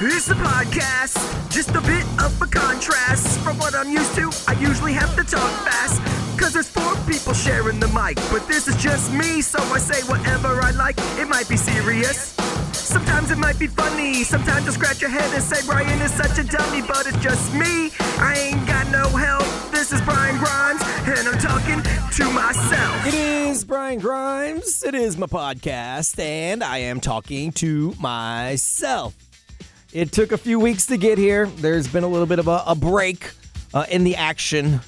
It's the podcast, just a bit of a contrast from what I'm used to. I usually have to talk fast, cause there's four people sharing the mic. But this is just me, so I say whatever I like. It might be serious, sometimes it might be funny. Sometimes I scratch your head and say Brian is such a dummy, but it's just me. I ain't got no help. This is Brian Grimes, and I'm talking to myself. It is Brian Grimes. It is my podcast, and I am talking to myself. It took a few weeks to get here. There's been a little bit of a, a break uh, in the action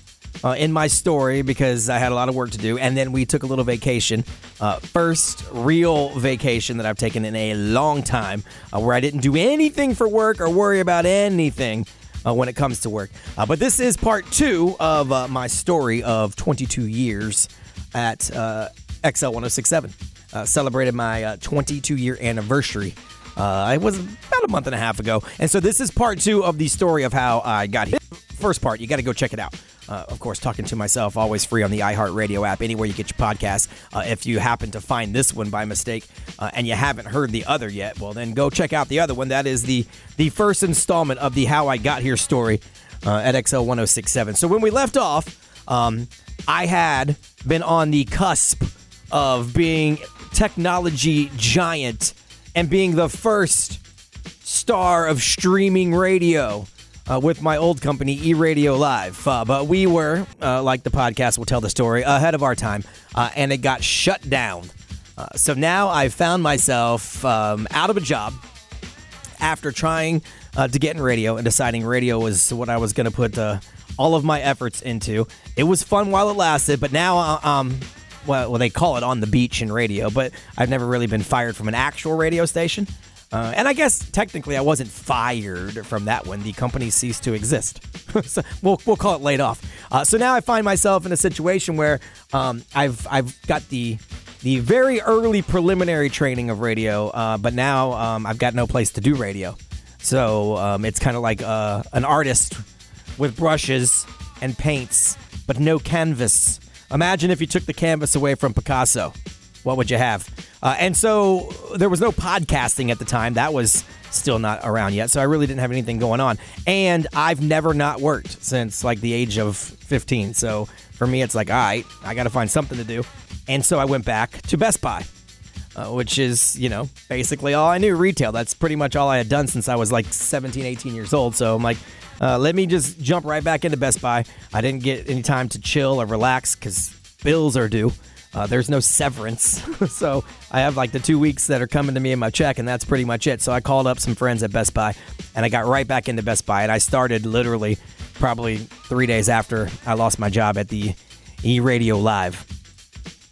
uh, in my story because I had a lot of work to do. And then we took a little vacation. Uh, first real vacation that I've taken in a long time uh, where I didn't do anything for work or worry about anything. Uh, when it comes to work. Uh, but this is part two of uh, my story of 22 years at uh, XL 1067. Uh, celebrated my uh, 22 year anniversary. Uh, it was about a month and a half ago. And so this is part two of the story of how I got here. First part, you got to go check it out. Uh, of course, talking to myself, always free on the iHeartRadio app, anywhere you get your podcasts. Uh, if you happen to find this one by mistake uh, and you haven't heard the other yet, well, then go check out the other one. That is the the first installment of the How I Got Here story uh, at XL 1067. So when we left off, um, I had been on the cusp of being technology giant and being the first star of streaming radio uh, with my old company, E Radio Live. Uh, but we were, uh, like the podcast will tell the story, ahead of our time, uh, and it got shut down. Uh, so now I found myself um, out of a job after trying uh, to get in radio and deciding radio was what I was going to put all of my efforts into. It was fun while it lasted, but now, um, well, well, they call it on the beach in radio, but I've never really been fired from an actual radio station. Uh, and I guess technically I wasn't fired from that one. The company ceased to exist. so we'll, we'll call it laid off. Uh, so now I find myself in a situation where um, I've I've got the the very early preliminary training of radio, uh, but now um, I've got no place to do radio. So um, it's kind of like uh, an artist with brushes and paints, but no canvas. Imagine if you took the canvas away from Picasso. What would you have? Uh, and so there was no podcasting at the time. That was still not around yet. So I really didn't have anything going on. And I've never not worked since like the age of 15. So for me, it's like, all right, I got to find something to do. And so I went back to Best Buy. Uh, which is, you know, basically all I knew retail. That's pretty much all I had done since I was like 17, 18 years old. So I'm like, uh, let me just jump right back into Best Buy. I didn't get any time to chill or relax because bills are due. Uh, there's no severance. so I have like the two weeks that are coming to me in my check, and that's pretty much it. So I called up some friends at Best Buy, and I got right back into Best Buy. And I started literally probably three days after I lost my job at the E Radio Live.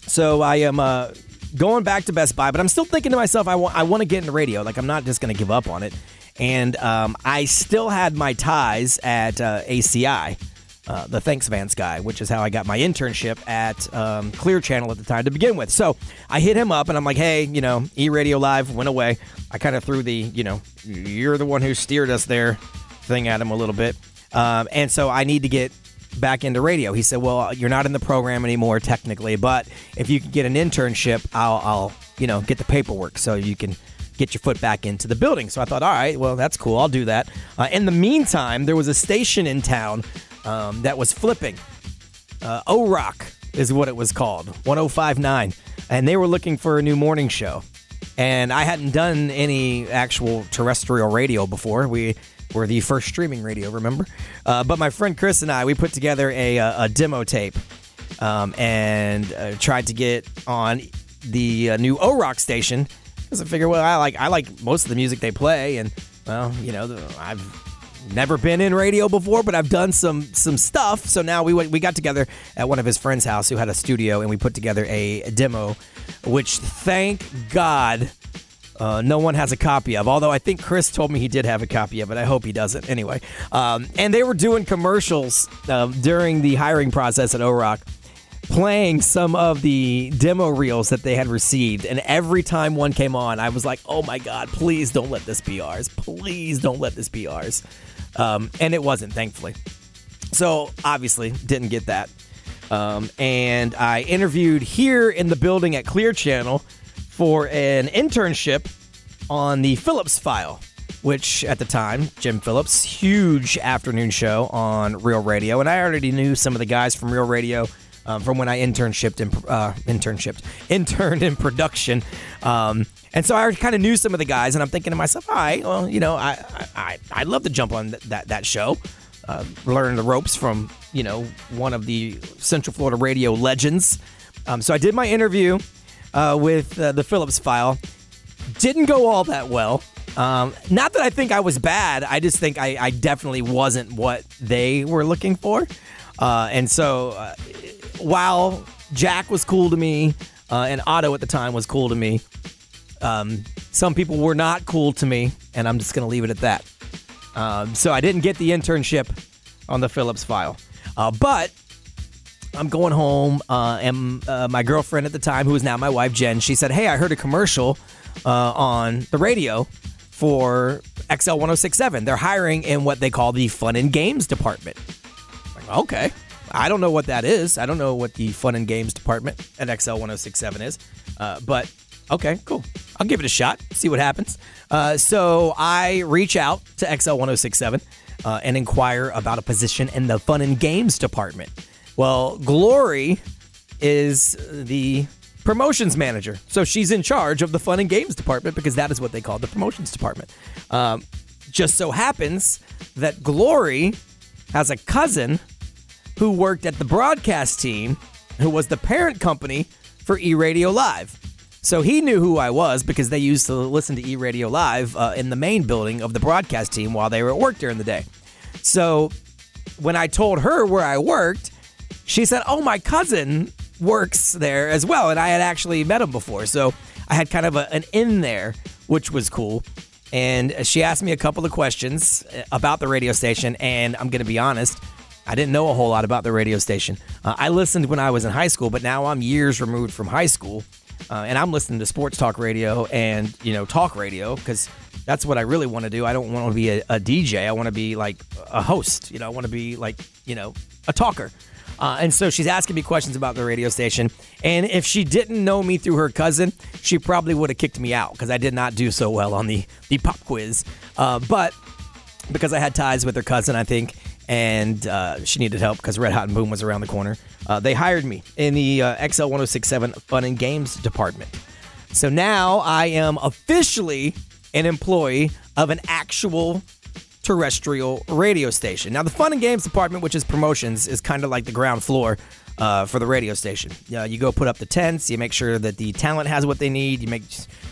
So I am uh, going back to Best Buy, but I'm still thinking to myself, I want I want to get into radio. Like I'm not just going to give up on it. And um, I still had my ties at uh, ACI, uh, the Thanks Vance guy, which is how I got my internship at um, Clear Channel at the time to begin with. So I hit him up and I'm like, hey, you know, E Radio Live went away. I kind of threw the, you know, you're the one who steered us there thing at him a little bit. Um, and so I need to get back into radio. He said, "Well, you're not in the program anymore technically, but if you can get an internship, I'll, I'll, you know, get the paperwork so you can get your foot back into the building." So I thought, "All right, well, that's cool. I'll do that." Uh, in the meantime, there was a station in town um, that was flipping. Uh, O Rock is what it was called, 1059, and they were looking for a new morning show. And I hadn't done any actual terrestrial radio before. We were the first streaming radio, remember? Uh, but my friend Chris and I, we put together a, a, a demo tape um, and uh, tried to get on the uh, new O Rock station because I figure, well, I like I like most of the music they play, and well, you know, I've never been in radio before, but I've done some some stuff. So now we went, we got together at one of his friends' house who had a studio, and we put together a demo, which thank God. Uh, no one has a copy of, although I think Chris told me he did have a copy of it. I hope he doesn't. Anyway, um, and they were doing commercials um, during the hiring process at O Rock playing some of the demo reels that they had received. And every time one came on, I was like, oh my God, please don't let this be ours. Please don't let this be ours. Um, and it wasn't, thankfully. So obviously, didn't get that. Um, and I interviewed here in the building at Clear Channel for an internship on the Phillips Phile, which at the time, Jim Phillips, huge afternoon show on Real Radio. And I already knew some of the guys from Real Radio um, from when I internshipped in uh, internshipped interned in production. Um, and so I kind of knew some of the guys, and I'm thinking to myself, all right, well, you know, I I I'd love to jump on th- that that show, uh, learn the ropes from you know one of the Central Florida radio legends. Um, so I did my interview uh, with uh, the Phillips Phile. Didn't go all that well. Um, not that I think I was bad. I just think I, I definitely wasn't what they were looking for. Uh, and so uh, while Jack was cool to me uh, and Otto at the time was cool to me, um, some people were not cool to me, and I'm just going to leave it at that. Um, so I didn't get the internship on the Phillips Phile. Uh, but I'm going home, uh, and uh, my girlfriend at the time, who is now my wife, Jen, she said, Hey, I heard a commercial uh, on the radio for XL 1067. They're hiring in what they call the fun and games department. Like, okay. I don't know what that is. I don't know what the fun and games department at XL 1067 is. Uh, but okay, cool. I'll give it a shot, see what happens. Uh, so I reach out to XL 1067 uh, and inquire about a position in the fun and games department. Well, Glory is the promotions manager. So she's in charge of the fun and games department because that is what they call the promotions department. Um, just so happens that Glory has a cousin who worked at the broadcast team, who was the parent company for E Radio Live. So he knew who I was because they used to listen to E Radio Live uh, in the main building of the broadcast team while they were at work during the day. So when I told her where I worked, she said, Oh, my cousin works there as well. And I had actually met him before. So I had kind of a, an in there, which was cool. And she asked me a couple of questions uh, about the radio station. And I'm going to be honest, I didn't know a whole lot about the radio station. Uh, I listened when I was in high school, but now I'm years removed from high school. Uh, and I'm listening to sports talk radio and, you know, talk radio because that's what I really want to do. I don't want to be a, a DJ. I want to be like a host. You know, I want to be like, you know, a talker. Uh, and so she's asking me questions about the radio station. And if she didn't know me through her cousin, she probably would have kicked me out because I did not do so well on the, the pop quiz. Uh, but because I had ties with her cousin, I think, and uh, she needed help because Red Hot and Boom was around the corner. Uh, they hired me in the uh, XL 1067 Fun and Games department. So now I am officially an employee of an actual terrestrial radio station. Now, the Fun and Games department, which is promotions, is kind of like the ground floor. Uh, for the radio station, uh, you go put up the tents. You make sure that the talent has what they need. You make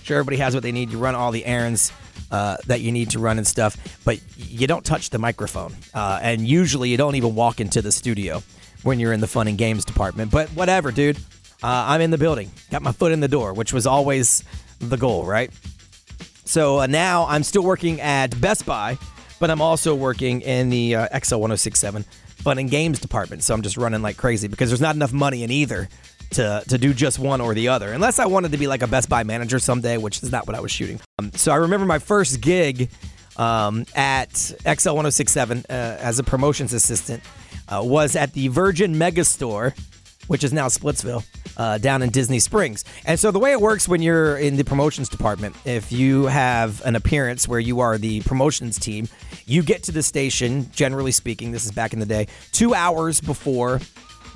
sure everybody has what they need. You run all the errands uh, that you need to run and stuff, but you don't touch the microphone. Uh, and usually you don't even walk into the studio when you're in the fun and games department. But whatever, dude. Uh, I'm in the building, got my foot in the door, which was always the goal, right? So uh, now I'm still working at Best Buy, but I'm also working in the uh, XL 1067 fun and games department. So I'm just running like crazy because there's not enough money in either to to do just one or the other, unless I wanted to be like a Best Buy manager someday, which is not what I was shooting. Um, so I remember my first gig um, at XL 1067 uh, as a promotions assistant uh, was at the Virgin Megastore, which is now Splitsville. Uh, down in Disney Springs. And so the way it works when you're in the promotions department, if you have an appearance where you are the promotions team, you get to the station, generally speaking, this is back in the day, two hours before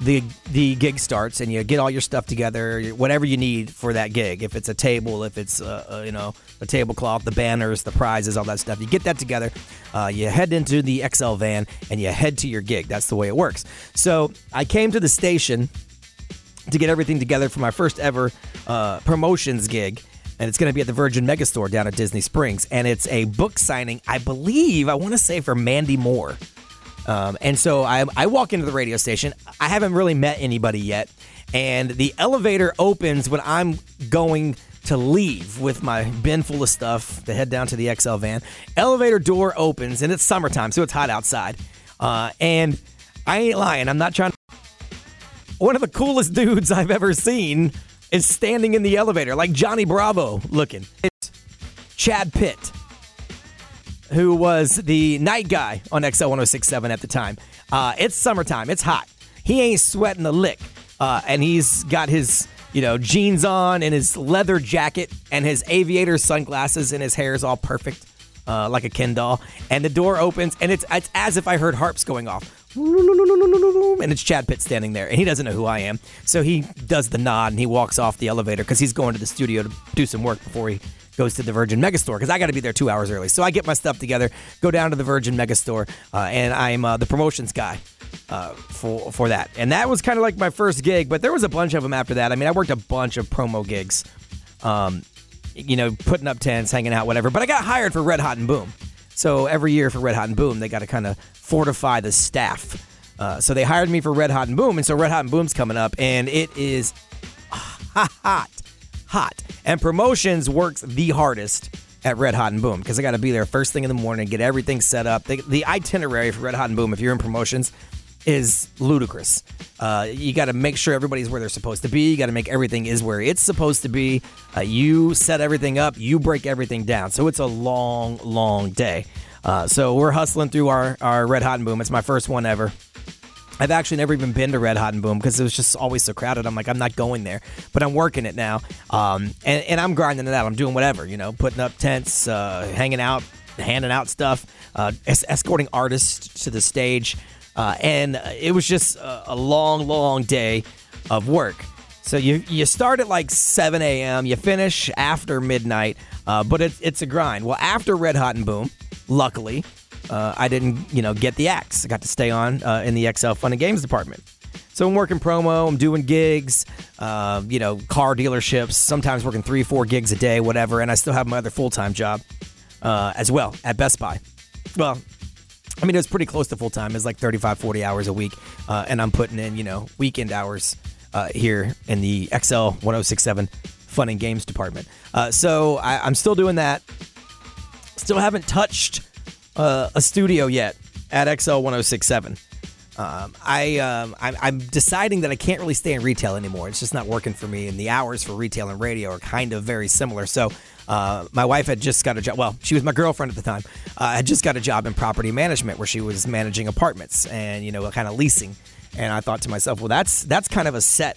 the the gig starts and you get all your stuff together, whatever you need for that gig. If it's a table, if it's uh, uh, you know the tablecloth, the banners, the prizes, all that stuff, you get that together. Uh, you head into the XL van and you head to your gig. That's the way it works. So I came to the station to get everything together for my first ever uh, promotions gig. and it's going to be at the Virgin Megastore down at Disney Springs. And it's a book signing, I believe, I want to say for Mandy Moore. Um, and so I, I walk into the radio station. I haven't really met anybody yet. And the elevator opens when I'm going to leave with my bin full of stuff to head down to the XL van. Elevator door opens and it's summertime, so it's hot outside. Uh, and I ain't lying. I'm not trying. To... One of the coolest dudes I've ever seen is standing in the elevator, like Johnny Bravo looking. It's Chad Pitt, who was the night guy on XL 1067 at the time. Uh, it's summertime, it's hot. He ain't sweating a lick. Uh, and he's got his you know jeans on and his leather jacket and his aviator sunglasses and his hair is all perfect uh, like a Ken doll. And the door opens and it's it's as if I heard harps going off. And it's Chad Pitt standing there, and he doesn't know who I am. So he does the nod and he walks off the elevator because he's going to the studio to do some work before he goes to the Virgin Megastore because I got to be there two hours early. So I get my stuff together, go down to the Virgin Megastore, uh, and I'm uh, the promotions guy uh, for for that. And that was kind of like my first gig, but there was a bunch of them after that. I mean, I worked a bunch of promo gigs, um, you know, putting up tents, hanging out, whatever. But I got hired for Red Hot and Boom. So every year for Red Hot and Boom, they got to kind of fortify the staff. Uh, so they hired me for Red Hot and Boom, and so Red Hot and Boom's coming up, and it is hot, hot. And promotions works the hardest at Red Hot and Boom because I got to be there first thing in the morning, get everything set up. The, the itinerary for Red Hot and Boom, if you're in promotions, is ludicrous. Uh, you got to make sure everybody's where they're supposed to be. You got to make everything is where it's supposed to be. Uh, you set everything up. You break everything down. So it's a long, long day. Uh, so we're hustling through our, our Red Hot and Boom. It's my first one ever. I've actually never even been to Red Hot and Boom because it was just always so crowded. I'm like, I'm not going there, but I'm working it now, um, and, and I'm grinding it out. I'm doing whatever, you know, putting up tents, uh, hanging out, handing out stuff, uh, es- escorting artists to the stage, uh, and it was just a, a long, long day of work. So you you start at like 7 a.m. You finish after midnight, uh, but it's it's a grind. Well, after Red Hot and Boom, luckily, uh, I didn't you know get the axe. I got to stay on uh, in the XL Fun and Games department. So I'm working promo. I'm doing gigs, uh, you know, car dealerships. Sometimes working three, four gigs a day, whatever. And I still have my other full time job uh, as well at Best Buy. Well, I mean, it's pretty close to full time. It's like 35, 40 hours a week. Uh, and I'm putting in, you know, weekend hours uh, here in the XL 1067 Fun and Games department. Uh, so I, I'm still doing that. Still haven't touched uh, a studio yet at XL 1067. Um, I, um, I'm, I'm deciding that I can't really stay in retail anymore. It's just not working for me, and the hours for retail and radio are kind of very similar. So, uh, my wife had just got a job. Well, she was my girlfriend at the time. Uh, had just got a job in property management where she was managing apartments and you know, kind of leasing. And I thought to myself, well, that's that's kind of a set,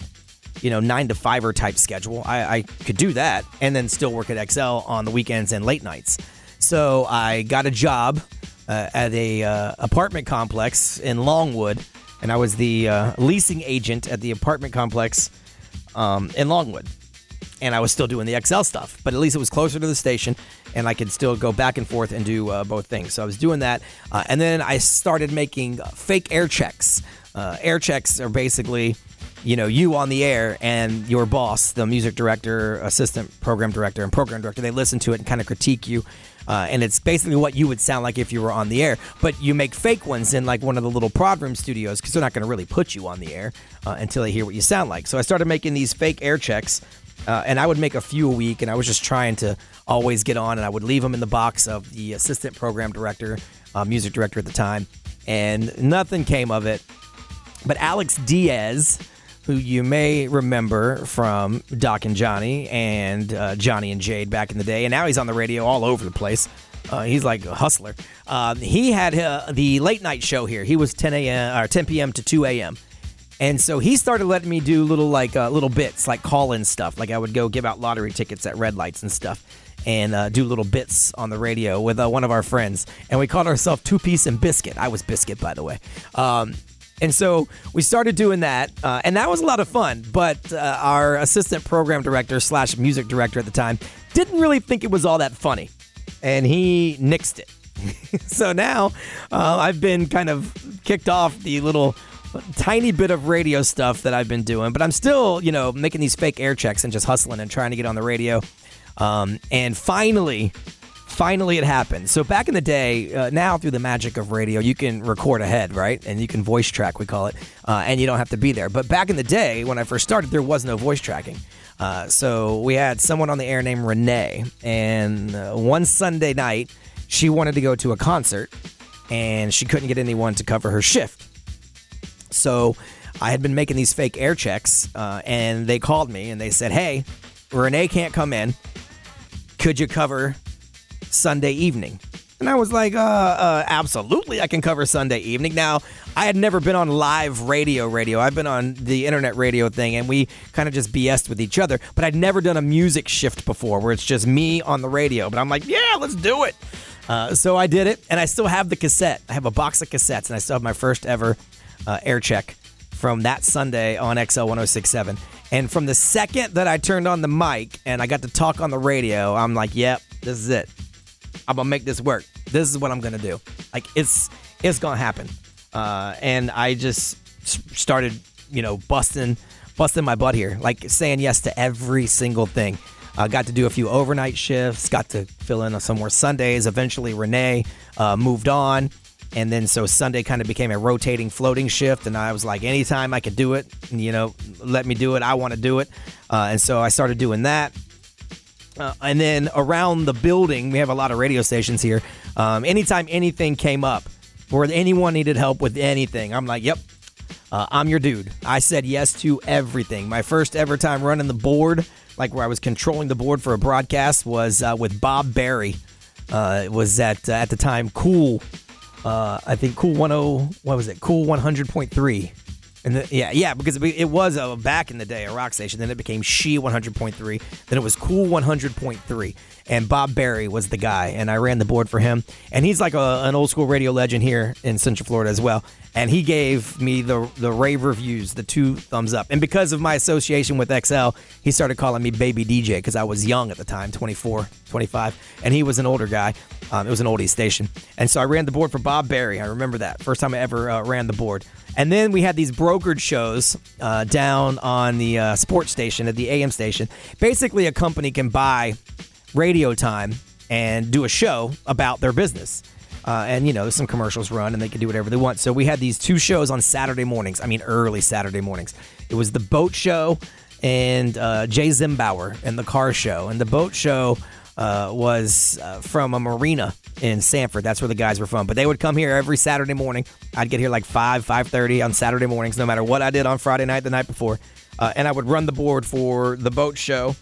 you know, nine to fiver type schedule. I, I could do that and then still work at XL on the weekends and late nights. So I got a job uh, at a uh, apartment complex in Longwood, and I was the uh, leasing agent at the apartment complex um, in Longwood. And I was still doing the XL stuff, but at least it was closer to the station, and I could still go back and forth and do uh, both things. So I was doing that, uh, and then I started making fake air checks. Uh, air checks are basically you know, you on the air and your boss, the music director, assistant program director, and program director, they listen to it and kind of critique you. Uh, and it's basically what you would sound like if you were on the air, but you make fake ones in like one of the little prod room studios because they're not going to really put you on the air uh, until they hear what you sound like. So I started making these fake air checks, uh, and I would make a few a week, and I was just trying to always get on, and I would leave them in the box of the assistant program director, uh, music director at the time, and nothing came of it. But Alex Diaz, who you may remember from Doc and Johnny and uh, Johnny and Jade back in the day, and now he's on the radio all over the place. Uh, he's like a hustler. Um, he had uh, the late night show here. He was 10 a.m. or 10 p.m. to 2 a.m. And so he started letting me do little like uh, little bits, like call-in stuff. Like I would go give out lottery tickets at red lights and stuff, and uh, do little bits on the radio with uh, one of our friends. And we called ourselves Two Piece and Biscuit. I was Biscuit, by the way. Um, and so we started doing that, uh, and that was a lot of fun. But uh, our assistant program director slash music director at the time didn't really think it was all that funny, and he nixed it. so now uh, I've been kind of kicked off the little tiny bit of radio stuff that I've been doing, but I'm still, you know, making these fake air checks and just hustling and trying to get on the radio. Um, and finally, finally it happened. So back in the day, uh, now through the magic of radio, you can record ahead, right? And you can voice track, we call it, uh, and you don't have to be there. But back in the day, when I first started, there was no voice tracking. Uh, so we had someone on the air named Renee, and uh, one Sunday night, she wanted to go to a concert, and she couldn't get anyone to cover her shift. So I had been making these fake air checks, uh, and they called me and they said, "Hey, Renee can't come in. Could you cover Sunday evening?" And I was like, uh, uh, absolutely, I can cover Sunday evening. Now, I had never been on live radio radio. I've been on the internet radio thing, and we kind of just BS'd with each other. But I'd never done a music shift before where it's just me on the radio. But I'm like, yeah, let's do it. Uh, so I did it, and I still have the cassette. I have a box of cassettes, and I still have my first ever uh, air check from that Sunday on XL 1067. And from the second that I turned on the mic and I got to talk on the radio, I'm like, yep, this is it. I'm gonna make this work. This is what I'm gonna do. Like it's it's gonna happen. Uh, and I just started, you know, busting busting my butt here, like saying yes to every single thing. Uh, got to do a few overnight shifts. Got to fill in some more Sundays. Eventually, Renee uh, moved on, and then so Sunday kind of became a rotating floating shift. And I was like, anytime I could do it, you know, let me do it. I want to do it. Uh, and so I started doing that. Uh, and then around the building, we have a lot of radio stations here. Um, anytime anything came up or anyone needed help with anything, I'm like, yep, uh, I'm your dude. I said yes to everything. My first ever time running the board, like where I was controlling the board for a broadcast, was uh, with Bob Barry. Uh, it was at uh, at the time Cool. Uh, I think Cool 10. What was it? Cool 100.3. And the, yeah, yeah, because it, it was uh, back in the day a rock station. Then it became She 100.3. Then it was Cool 100.3. And Bob Barry was the guy, and I ran the board for him. And he's like a, an old school radio legend here in Central Florida as well. And he gave me the the rave reviews, the two thumbs up. And because of my association with XL, he started calling me Baby DJ because I was young at the time, 24, 25, and he was an older guy. Um, it was an oldie station, and so I ran the board for Bob Barry. I remember that first time I ever uh, ran the board. And then we had these brokered shows uh, down on the uh, sports station at the AM station. Basically, a company can buy radio time and do a show about their business. Uh, and you know some commercials run and they can do whatever they want. So we had these two shows on saturday mornings. I mean early saturday mornings. It was the boat show and uh, jay zimbauer and the car show. And the boat show uh, was uh, from a marina in sanford. That's where the guys were from. But they would come here every saturday morning. I'd get here like 5 5.30 on saturday mornings no matter what i did on friday night the night before. Uh, and i would run the board for the boat show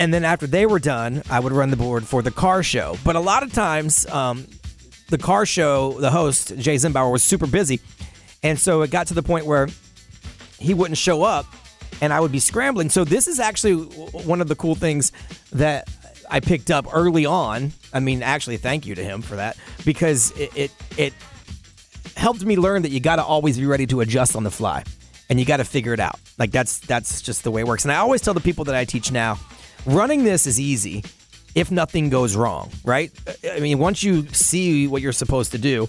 and then after they were done, I would run the board for the car show. But a lot of times, um, the car show, the host, Jay Zimbauer, was super busy. And so it got to the point where he wouldn't show up and I would be scrambling. So this is actually one of the cool things that I picked up early on. I mean, actually, thank you to him for that because it, it, it helped me learn that you got to always be ready to adjust on the fly and you got to figure it out. Like that's that's just the way it works. And I always tell the people that I teach now, running this is easy if nothing goes wrong, right? I mean, once you see what you're supposed to do,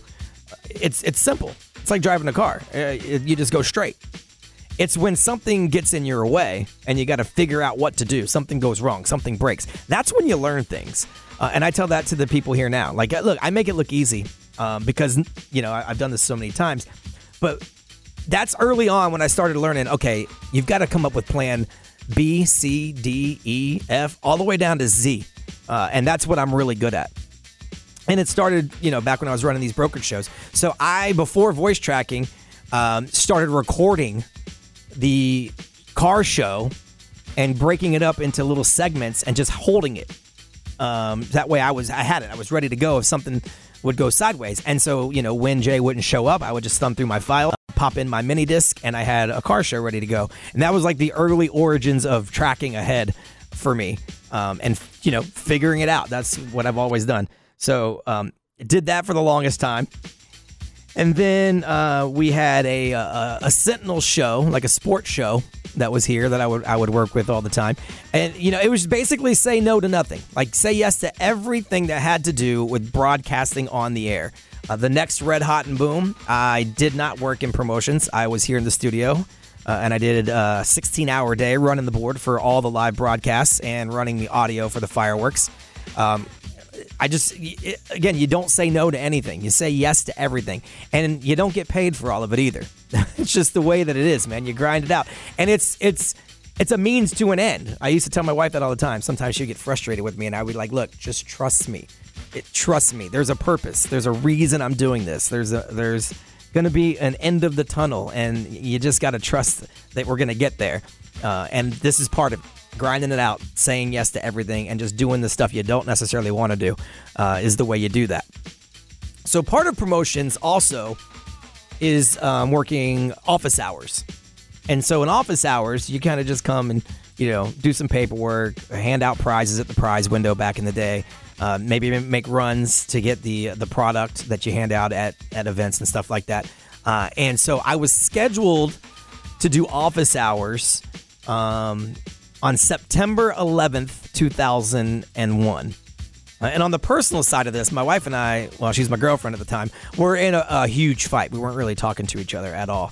it's it's simple. It's like driving a car. Uh, You just go straight. It's when something gets in your way and you got to figure out what to do. Something goes wrong, something breaks. That's when you learn things. Uh, and I tell that to the people here now. Like, uh, look, I make it look easy um, because, you know, I've done this so many times. But that's early on when I started learning okay, you've got to come up with plan B, C, D, E, F, all the way down to Z. Uh, and that's what I'm really good at. And it started, you know, back when I was running these brokerage shows. So I, before voice tracking, um, started recording the car show and breaking it up into little segments and just holding it. Um, that way, I was I had it. I was ready to go if something would go sideways. And so, you know, when Jay wouldn't show up, I would just thumb through my file, pop in my mini disc, and I had a car show ready to go. And that was like the early origins of tracking ahead for me, um, and you know, figuring it out. That's what I've always done. So, um, did that for the longest time. And then uh, we had a, a a Sentinel show, like a sports show that was here that I would I would work with all the time. And you know, it was basically say no to nothing. Like say yes to everything that had to do with broadcasting on the air. Uh, the next Red Hot and Boom, I did not work in promotions. I was here in the studio uh, and I did a 16 hour day running the board for all the live broadcasts and running the audio for the fireworks. Um, I just, again, you don't say no to anything. You say yes to everything. And you don't get paid for all of it either. it's just the way that it is, man. You grind it out. And it's, it's, it's a means to an end. I used to tell my wife that all the time. Sometimes she'd get frustrated with me, and I would be like, "Look, just trust me. It, trust me. There's a purpose. There's a reason I'm doing this. There's a there's going to be an end of the tunnel, and you just got to trust that we're going to get there. Uh, and this is part of grinding it out, saying yes to everything, and just doing the stuff you don't necessarily want to do uh, is the way you do that. So part of promotions also is um, working office hours. And so in office hours, you kind of just come and, you know, do some paperwork, hand out prizes at the prize window back in the day. Uh, maybe make runs to get the the product that you hand out at, at events and stuff like that. Uh, and so I was scheduled to do office hours um, on September 11th, 2001. Uh, and on the personal side of this, my wife and I, well, she's my girlfriend at the time, were in a, a huge fight. We weren't really talking to each other at all.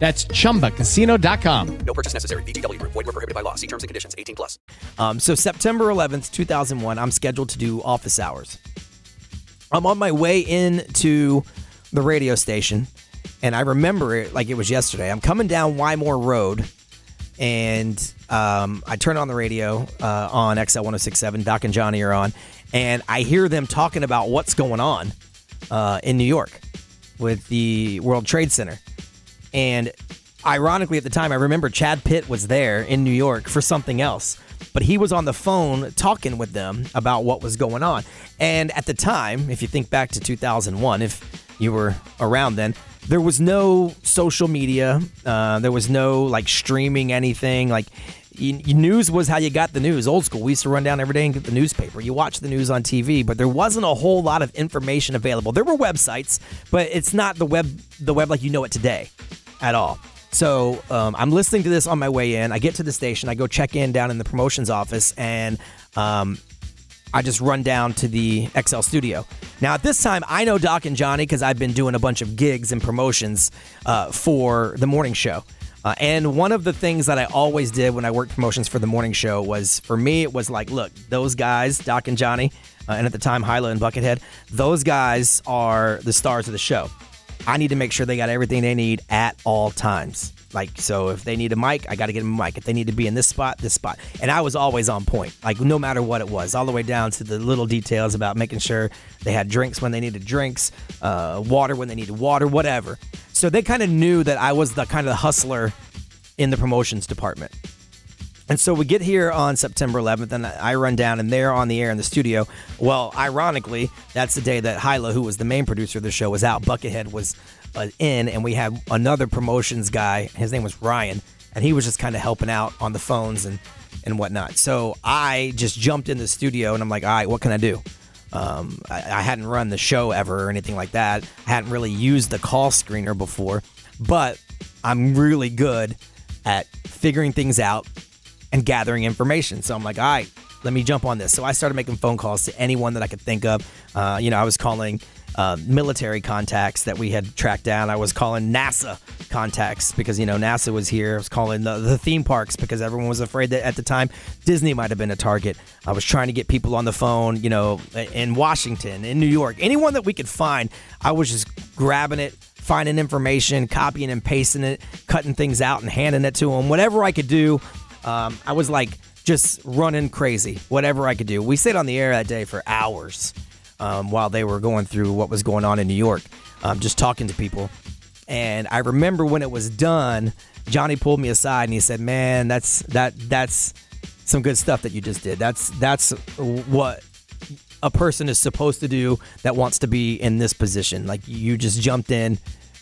That's ChumbaCasino.com. No purchase necessary. VGW. Void were prohibited by law. See terms and conditions. 18 plus. Um, so September 11th, 2001, I'm scheduled to do office hours. I'm on my way into the radio station, and I remember it like it was yesterday. I'm coming down Wymore Road, and um, I turn on the radio uh, on XL 1067. Doc and Johnny are on, and I hear them talking about what's going on uh, in New York with the World Trade Center. And ironically, at the time, I remember Chad Pitt was there in New York for something else, but he was on the phone talking with them about what was going on. And at the time, if you think back to 2001, if you were around then, there was no social media. Uh, there was no like streaming anything. Like news was how you got the news. Old school. We used to run down every day and get the newspaper. You watch the news on TV, but there wasn't a whole lot of information available. There were websites, but it's not the web the web like you know it today at all. So um, I'm listening to this on my way in. I get to the station. I go check in down in the promotions office, and um, I just run down to the XL studio. Now, at this time, I know Doc and Johnny because I've been doing a bunch of gigs and promotions uh, for the morning show. Uh, and one of the things that I always did when I worked promotions for the morning show was for me, it was like, look, those guys, Doc and Johnny, uh, and at the time, Hila and Buckethead, those guys are the stars of the show. I need to make sure they got everything they need at all times. Like, so if they need a mic, I got to get them a mic. If they need to be in this spot, this spot. And I was always on point, like, no matter what it was, all the way down to the little details about making sure they had drinks when they needed drinks, uh, water when they needed water, whatever. So they kind of knew that I was the kind of hustler in the promotions department. And so we get here on September 11th, and I run down, and they're on the air in the studio. Well, ironically, that's the day that Hila, who was the main producer of the show, was out. Buckethead was uh, in, and we had another promotions guy. His name was Ryan, and he was just kind of helping out on the phones and and whatnot. So I just jumped in the studio, and I'm like, all right, what can I do? Um, I, I hadn't run the show ever or anything like that. I hadn't really used the call screener before, but I'm really good at figuring things out and gathering information. So I'm like, all right, let me jump on this. So I started making phone calls to anyone that I could think of. Uh, you know, I was calling uh, military contacts that we had tracked down. I was calling NASA contacts because you know NASA was here. I was calling the, the theme parks because everyone was afraid that at the time Disney might have been a target. I was trying to get people on the phone, you know, in Washington, in New York, anyone that we could find. I was just grabbing it, finding information, copying and pasting it, cutting things out and handing it to them. Whatever I could do um, I was like just running crazy, whatever I could do. We stayed on the air that day for hours um, while they were going through what was going on in New York, um, just talking to people. And I remember when it was done, Johnny pulled me aside and he said, "Man, that's that that's some good stuff that you just did. That's that's what." A person is supposed to do that wants to be in this position. Like you just jumped in,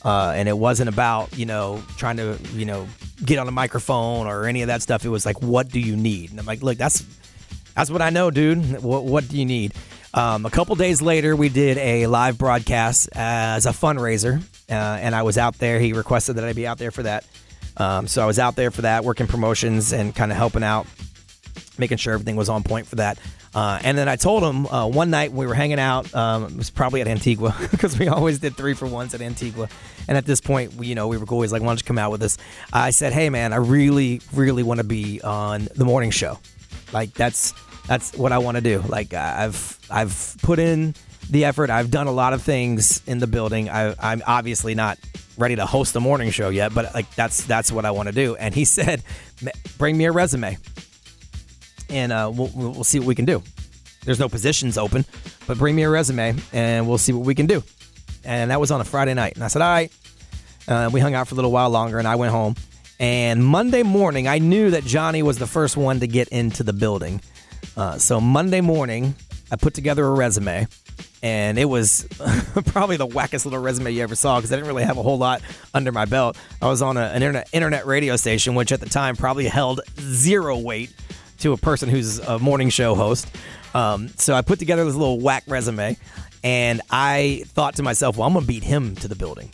uh, and it wasn't about you know trying to you know get on a microphone or any of that stuff. It was like, what do you need? And I'm like, look, that's that's what I know, dude. What, what do you need? Um, a couple days later, we did a live broadcast as a fundraiser, uh, and I was out there. He requested that I be out there for that. Um, so I was out there for that, working promotions and kind of helping out, making sure everything was on point for that. Uh, and then I told him uh, one night we were hanging out. Um, it was probably at Antigua because we always did three for ones at Antigua. And at this point, we, you know, we were always like, "Why don't you come out with us?" I said, "Hey, man, I really, really want to be on the morning show. Like that's that's what I want to do. Like I've I've put in the effort. I've done a lot of things in the building. I, I'm obviously not ready to host a morning show yet, but like that's that's what I want to do." And he said, "Bring me a resume." and uh, we'll, we'll see what we can do. There's no positions open, but bring me a resume and we'll see what we can do. And that was on a Friday night. And I said, all right. Uh, we hung out for a little while longer and I went home. And Monday morning, I knew that Johnny was the first one to get into the building. Uh, so Monday morning, I put together a resume. And it was probably the wackest little resume you ever saw because I didn't really have a whole lot under my belt. I was on a, an internet, internet radio station, which at the time probably held zero weight to a person who's a morning show host. Um, so I put together this little whack resume, and I thought to myself, well, I'm to beat him to the building.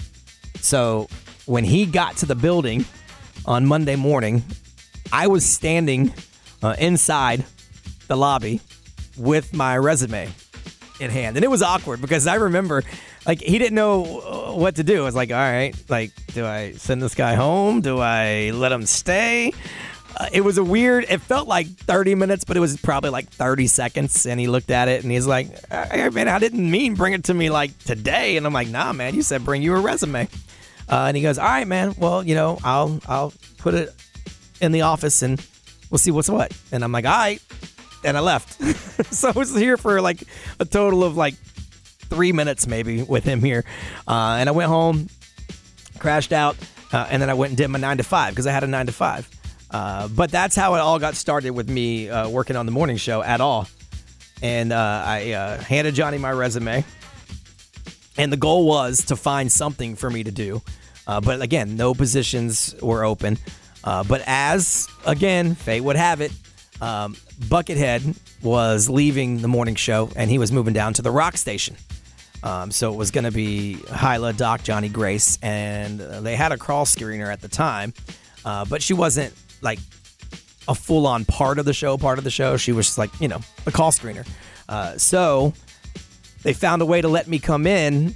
So when he got to the building on Monday morning, I was standing uh, inside the lobby with my resume in hand. And it was awkward because I remember, like, he didn't know uh, what to do. I was like, all right, like, do I send this guy home? Do I let him stay? Uh, it was a weird. It felt like 30 minutes, but it was probably like 30 seconds. And he looked at it and he's like, hey, "Man, I didn't mean bring it to me like today." And I'm like, "Nah, man, you said bring you a resume." Uh, and he goes, "All right, man. Well, you know, I'll I'll put it in the office and we'll see what's what." And I'm like, "All right," and I left. so I was here for like a total of like three minutes maybe with him here, uh, and I went home, crashed out, uh, and then I went and did my nine to five because I had a nine to five. Uh, but that's how it all got started with me uh, working on the morning show at all. And uh, I uh, handed Johnny my resume. And the goal was to find something for me to do. But again, no positions were open. but as, again, fate would have it, um, Buckethead was leaving the morning show and he was moving down to the rock station. Um, so it was going to be Hyla, Doc, Johnny Grace, and they had a crawl screener at the time, but she wasn't like a full on part of the show, part of the show. She was like, you know, a call screener. Uh, so they found a way to let me come in,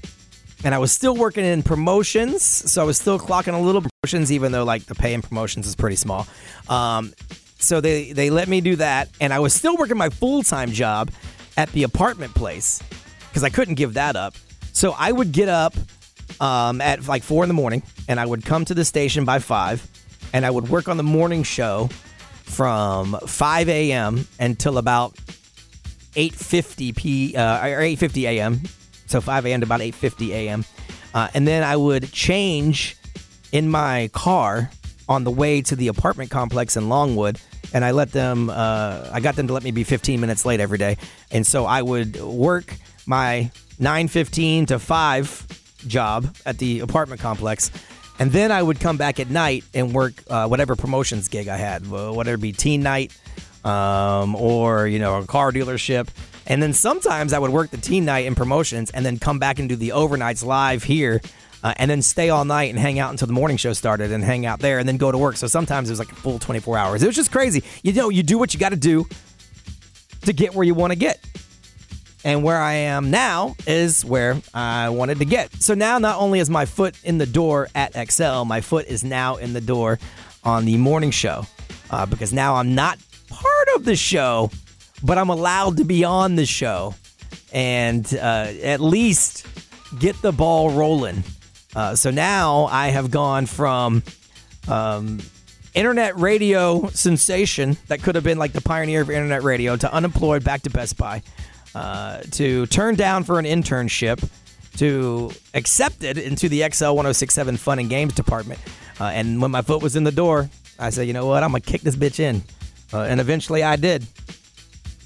and I was still working in promotions. So I was still clocking a little promotions, even though like the pay in promotions is pretty small. Um, so they they let me do that, and I was still working my full time job at the apartment place because I couldn't give that up. So I would get up um, at like four in the morning, and I would come to the station by five and I would work on the morning show from 5 a.m. until about 8:50 p uh, or 8:50 a.m. So 5 a.m. to about 8:50 a.m. Uh, and then I would change in my car on the way to the apartment complex in Longwood, and I let them. Uh, I got them to let me be 15 minutes late every day, and so I would work my 9:15 to 5 job at the apartment complex and then I would come back at night and work uh, whatever promotions gig I had, whether it be teen night um, or you know a car dealership. And then sometimes I would work the teen night in promotions, and then come back and do the overnights live here, uh, and then stay all night and hang out until the morning show started, and hang out there, and then go to work. So sometimes it was like a full 24 hours. It was just crazy. You know, you do what you got to do to get where you want to get. And where I am now is where I wanted to get. So now, not only is my foot in the door at XL, my foot is now in the door on the morning show uh, because now I'm not part of the show, but I'm allowed to be on the show and uh, at least get the ball rolling. Uh, so now I have gone from um, internet radio sensation that could have been like the pioneer of internet radio to unemployed back to Best Buy. Uh, to turn down for an internship to accepted into the XL 1067 Fun and Games department. Uh, and when my foot was in the door, I said, you know what? I'm going to kick this bitch in. Uh, and eventually I did.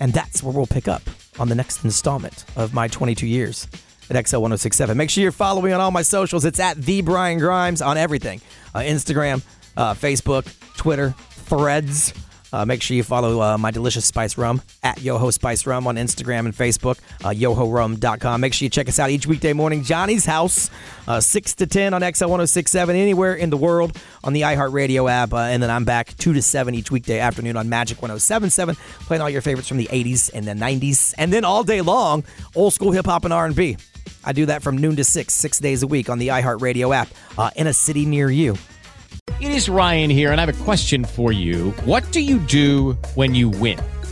And that's where we'll pick up on the next installment of my 22 years at XL 1067. Make sure you're following me on all my socials. It's at the Brian Grimes on everything uh, Instagram, uh, Facebook, Twitter, Threads. Uh, make sure you follow uh, my delicious spice rum at Yoho Spice Rum on Instagram and Facebook, uh, yohorum.com. Make sure you check us out each weekday morning. Johnny's House, uh, 6 to 10 on XL 1067, anywhere in the world on the iHeartRadio app. Uh, and then I'm back 2 to 7 each weekday afternoon on Magic 1077, playing all your favorites from the 80s and the 90s. And then all day long, old school hip hop and R&B. I do that from noon to 6, six days a week on the iHeartRadio app uh, in a city near you. It is Ryan here, and I have a question for you. What do you do when you win?